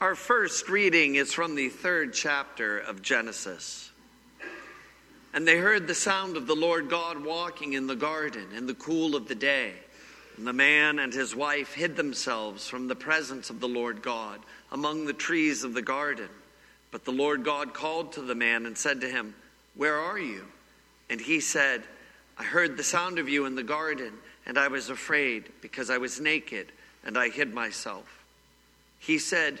Our first reading is from the third chapter of Genesis. And they heard the sound of the Lord God walking in the garden in the cool of the day. And the man and his wife hid themselves from the presence of the Lord God among the trees of the garden. But the Lord God called to the man and said to him, Where are you? And he said, I heard the sound of you in the garden, and I was afraid because I was naked, and I hid myself. He said,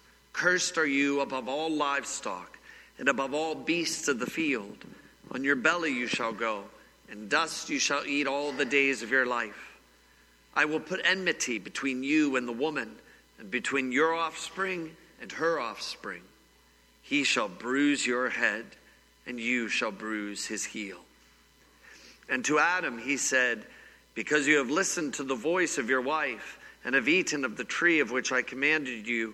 cursed are you above all livestock and above all beasts of the field. On your belly you shall go, and dust you shall eat all the days of your life. I will put enmity between you and the woman, and between your offspring and her offspring. He shall bruise your head, and you shall bruise his heel. And to Adam he said, Because you have listened to the voice of your wife, and have eaten of the tree of which I commanded you,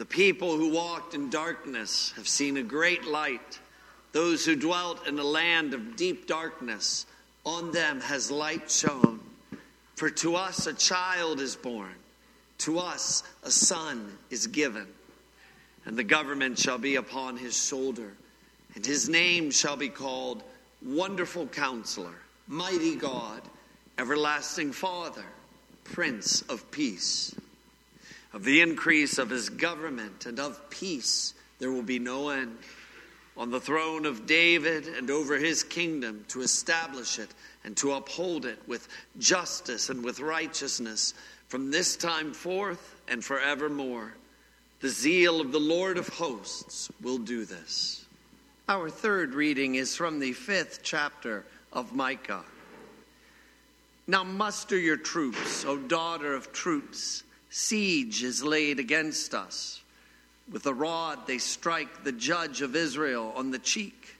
The people who walked in darkness have seen a great light. Those who dwelt in a land of deep darkness, on them has light shone. For to us a child is born to us a son is given, and the government shall be upon his shoulder, and his name shall be called Wonderful Counselor, Mighty God, Everlasting Father, Prince of Peace. Of the increase of his government and of peace there will be no end. On the throne of David and over his kingdom to establish it and to uphold it with justice and with righteousness from this time forth and forevermore. The zeal of the Lord of hosts will do this. Our third reading is from the fifth chapter of Micah. Now muster your troops, O daughter of troops. Siege is laid against us. With a rod they strike the judge of Israel on the cheek.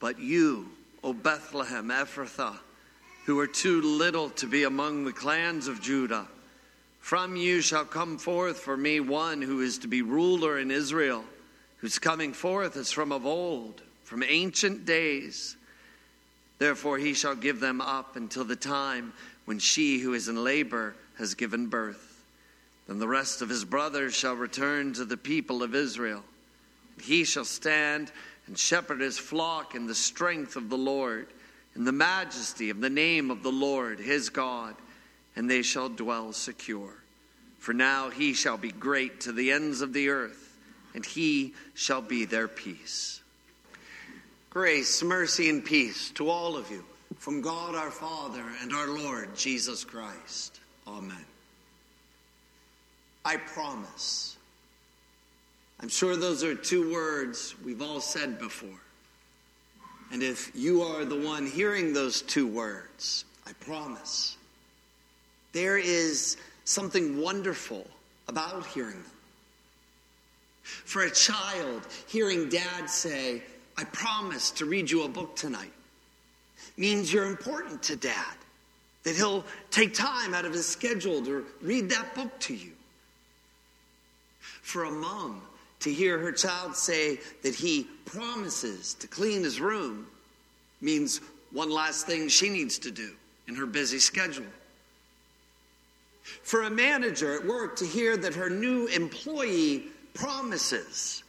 But you, O Bethlehem Ephrathah, who are too little to be among the clans of Judah. From you shall come forth for me one who is to be ruler in Israel, whose coming forth is from of old, from ancient days. Therefore he shall give them up until the time when she who is in labor has given birth. Then the rest of his brothers shall return to the people of Israel. He shall stand and shepherd his flock in the strength of the Lord in the majesty of the name of the Lord his God, and they shall dwell secure. For now he shall be great to the ends of the earth, and he shall be their peace. Grace, mercy, and peace to all of you from God our Father and our Lord Jesus Christ. Amen. I promise. I'm sure those are two words we've all said before. And if you are the one hearing those two words, I promise, there is something wonderful about hearing them. For a child, hearing dad say, I promise to read you a book tonight, means you're important to dad, that he'll take time out of his schedule to read that book to you. For a mom, to hear her child say that he promises to clean his room means one last thing she needs to do in her busy schedule. For a manager at work to hear that her new employee promises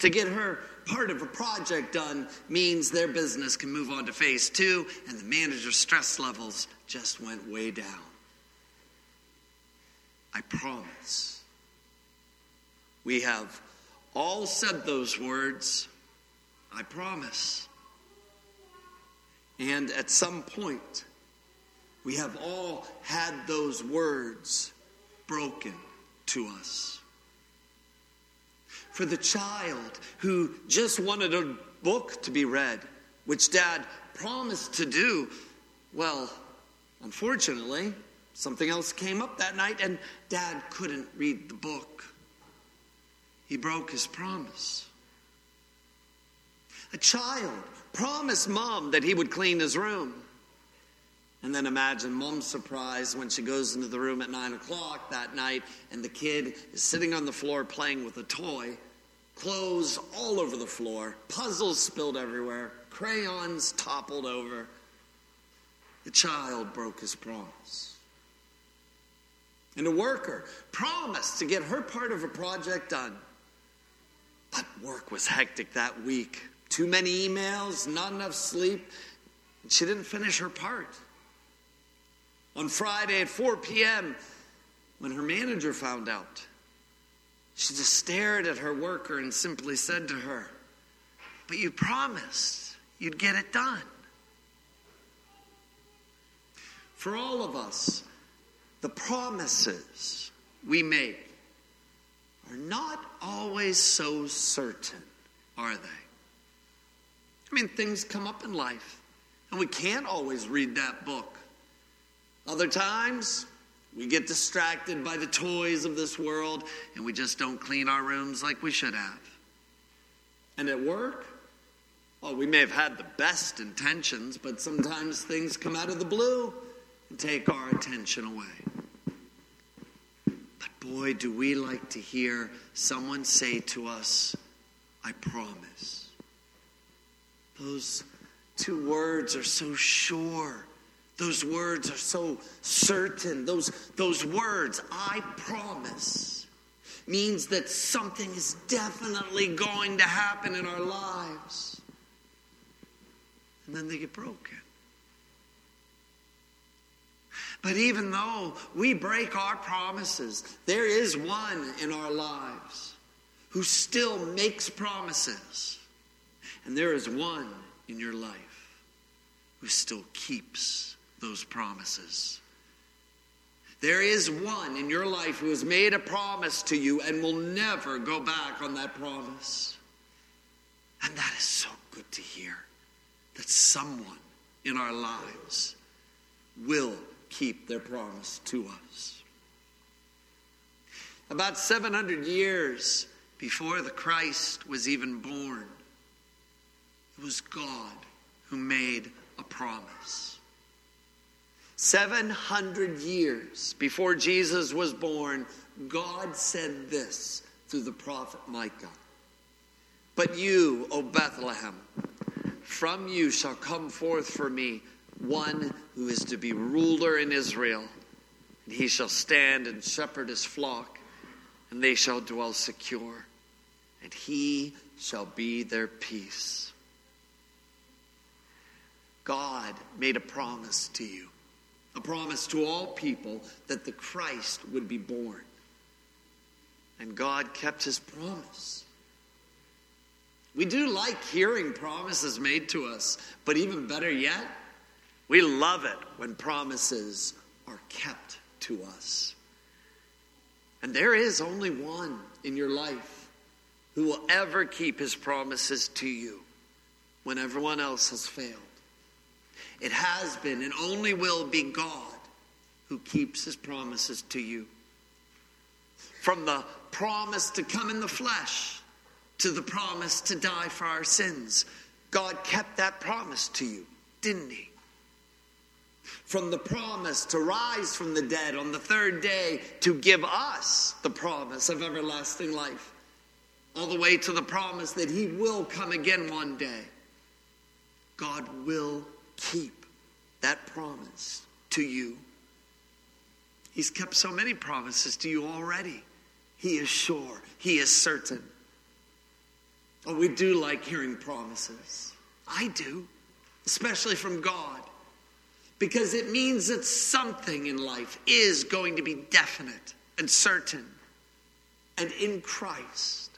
to get her part of a project done means their business can move on to phase two, and the manager's stress levels just went way down. I promise. We have all said those words, I promise. And at some point, we have all had those words broken to us. For the child who just wanted a book to be read, which dad promised to do, well, unfortunately, something else came up that night and dad couldn't read the book. He broke his promise. A child promised mom that he would clean his room. And then imagine mom's surprise when she goes into the room at nine o'clock that night and the kid is sitting on the floor playing with a toy, clothes all over the floor, puzzles spilled everywhere, crayons toppled over. The child broke his promise. And a worker promised to get her part of a project done. But work was hectic that week. Too many emails, not enough sleep. She didn't finish her part. On Friday at 4 p.m., when her manager found out, she just stared at her worker and simply said to her, But you promised you'd get it done. For all of us, the promises we make are not always so certain, are they? I mean, things come up in life, and we can't always read that book. Other times, we get distracted by the toys of this world and we just don't clean our rooms like we should have. And at work, well, we may have had the best intentions, but sometimes things come out of the blue and take our attention away. Boy, do we like to hear someone say to us, I promise. Those two words are so sure those words are so certain. Those, those words, I promise, means that something is definitely going to happen in our lives. And then they get broken. But even though we break our promises, there is one in our lives who still makes promises. And there is one in your life who still keeps those promises. There is one in your life who has made a promise to you and will never go back on that promise. And that is so good to hear that someone in our lives will keep their promise to us. About 700 years before the Christ was even born, it was God who made a promise. 700 years before Jesus was born, God said this through the prophet Micah But you, O Bethlehem, from you shall come forth for me one who is to be ruler in Israel. And he shall stand and shepherd his flock, and they shall dwell secure, and he shall be their peace. God made a promise to you a promise to all people that the Christ would be born. And God kept his promise. We do like hearing promises made to us, but even better yet, we love it when promises are kept to us. And there is only one in your life who will ever keep his promises to you when everyone else has failed. It has been and only will be God who keeps his promises to you. From the promise to come in the flesh to the promise to die for our sins, God kept that promise to you, didn't he? From the promise to rise from the dead on the third day to give us the promise of everlasting life, all the way to the promise that he will come again one day. God will keep that promise to you. He's kept so many promises to you already. He is sure, He is certain. Oh, we do like hearing promises. I do, especially from God, because it means that something in life is going to be definite and certain. And in Christ,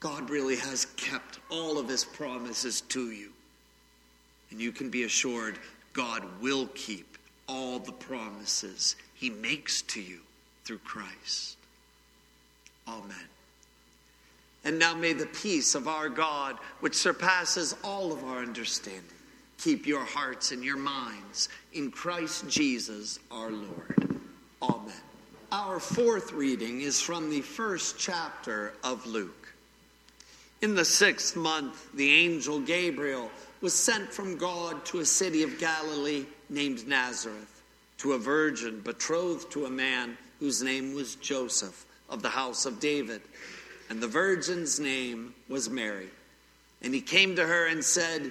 God really has kept all of his promises to you. And you can be assured God will keep all the promises he makes to you through Christ. Amen. And now may the peace of our God, which surpasses all of our understanding, keep your hearts and your minds in Christ Jesus our Lord. Amen. Our fourth reading is from the first chapter of Luke. In the sixth month, the angel Gabriel was sent from God to a city of Galilee named Nazareth, to a virgin betrothed to a man whose name was Joseph of the house of David. And the virgin's name was Mary. And he came to her and said,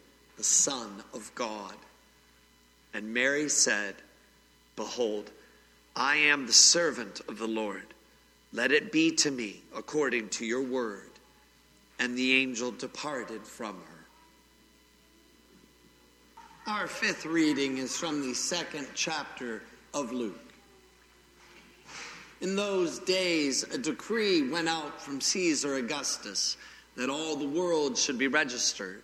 the Son of God. And Mary said, Behold, I am the servant of the Lord. Let it be to me according to your word. And the angel departed from her. Our fifth reading is from the second chapter of Luke. In those days, a decree went out from Caesar Augustus that all the world should be registered.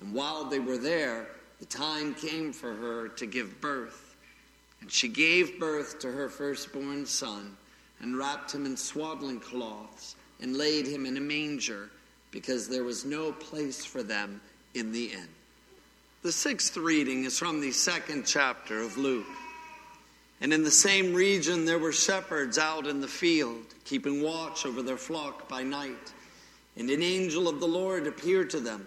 And while they were there, the time came for her to give birth. And she gave birth to her firstborn son, and wrapped him in swaddling cloths, and laid him in a manger, because there was no place for them in the inn. The sixth reading is from the second chapter of Luke. And in the same region there were shepherds out in the field, keeping watch over their flock by night. And an angel of the Lord appeared to them,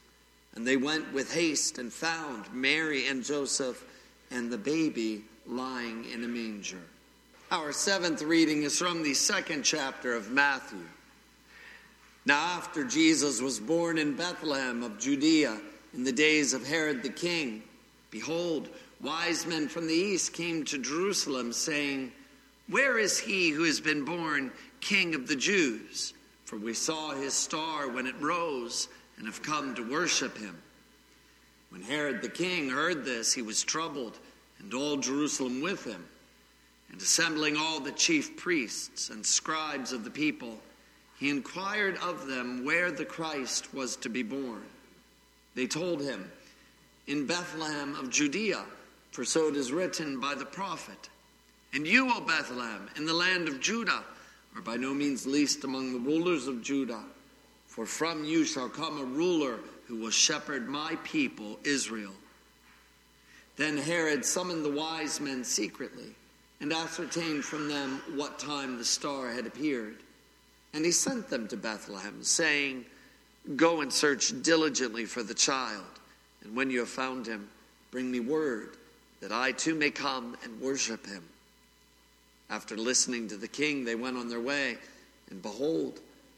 And they went with haste and found Mary and Joseph and the baby lying in a manger. Our seventh reading is from the second chapter of Matthew. Now, after Jesus was born in Bethlehem of Judea in the days of Herod the king, behold, wise men from the east came to Jerusalem, saying, Where is he who has been born king of the Jews? For we saw his star when it rose and have come to worship him. When Herod the king heard this, he was troubled, and all Jerusalem with him. And assembling all the chief priests and scribes of the people, he inquired of them where the Christ was to be born. They told him, In Bethlehem of Judea, for so it is written by the prophet. And you, O Bethlehem, in the land of Judah, are by no means least among the rulers of Judah, for from you shall come a ruler who will shepherd my people, Israel. Then Herod summoned the wise men secretly and ascertained from them what time the star had appeared. And he sent them to Bethlehem, saying, Go and search diligently for the child, and when you have found him, bring me word, that I too may come and worship him. After listening to the king, they went on their way, and behold,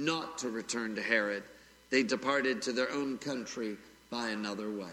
not to return to Herod, they departed to their own country by another way.